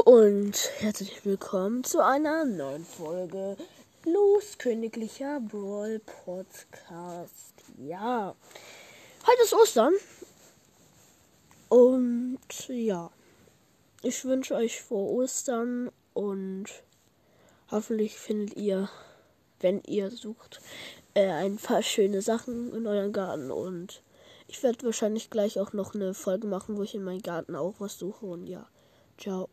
Hallo und herzlich willkommen zu einer neuen Folge Los Königlicher Brawl Podcast. Ja, heute ist Ostern und ja, ich wünsche euch frohe Ostern und hoffentlich findet ihr, wenn ihr sucht, äh, ein paar schöne Sachen in euren Garten und ich werde wahrscheinlich gleich auch noch eine Folge machen, wo ich in meinem Garten auch was suche und ja. Ciao.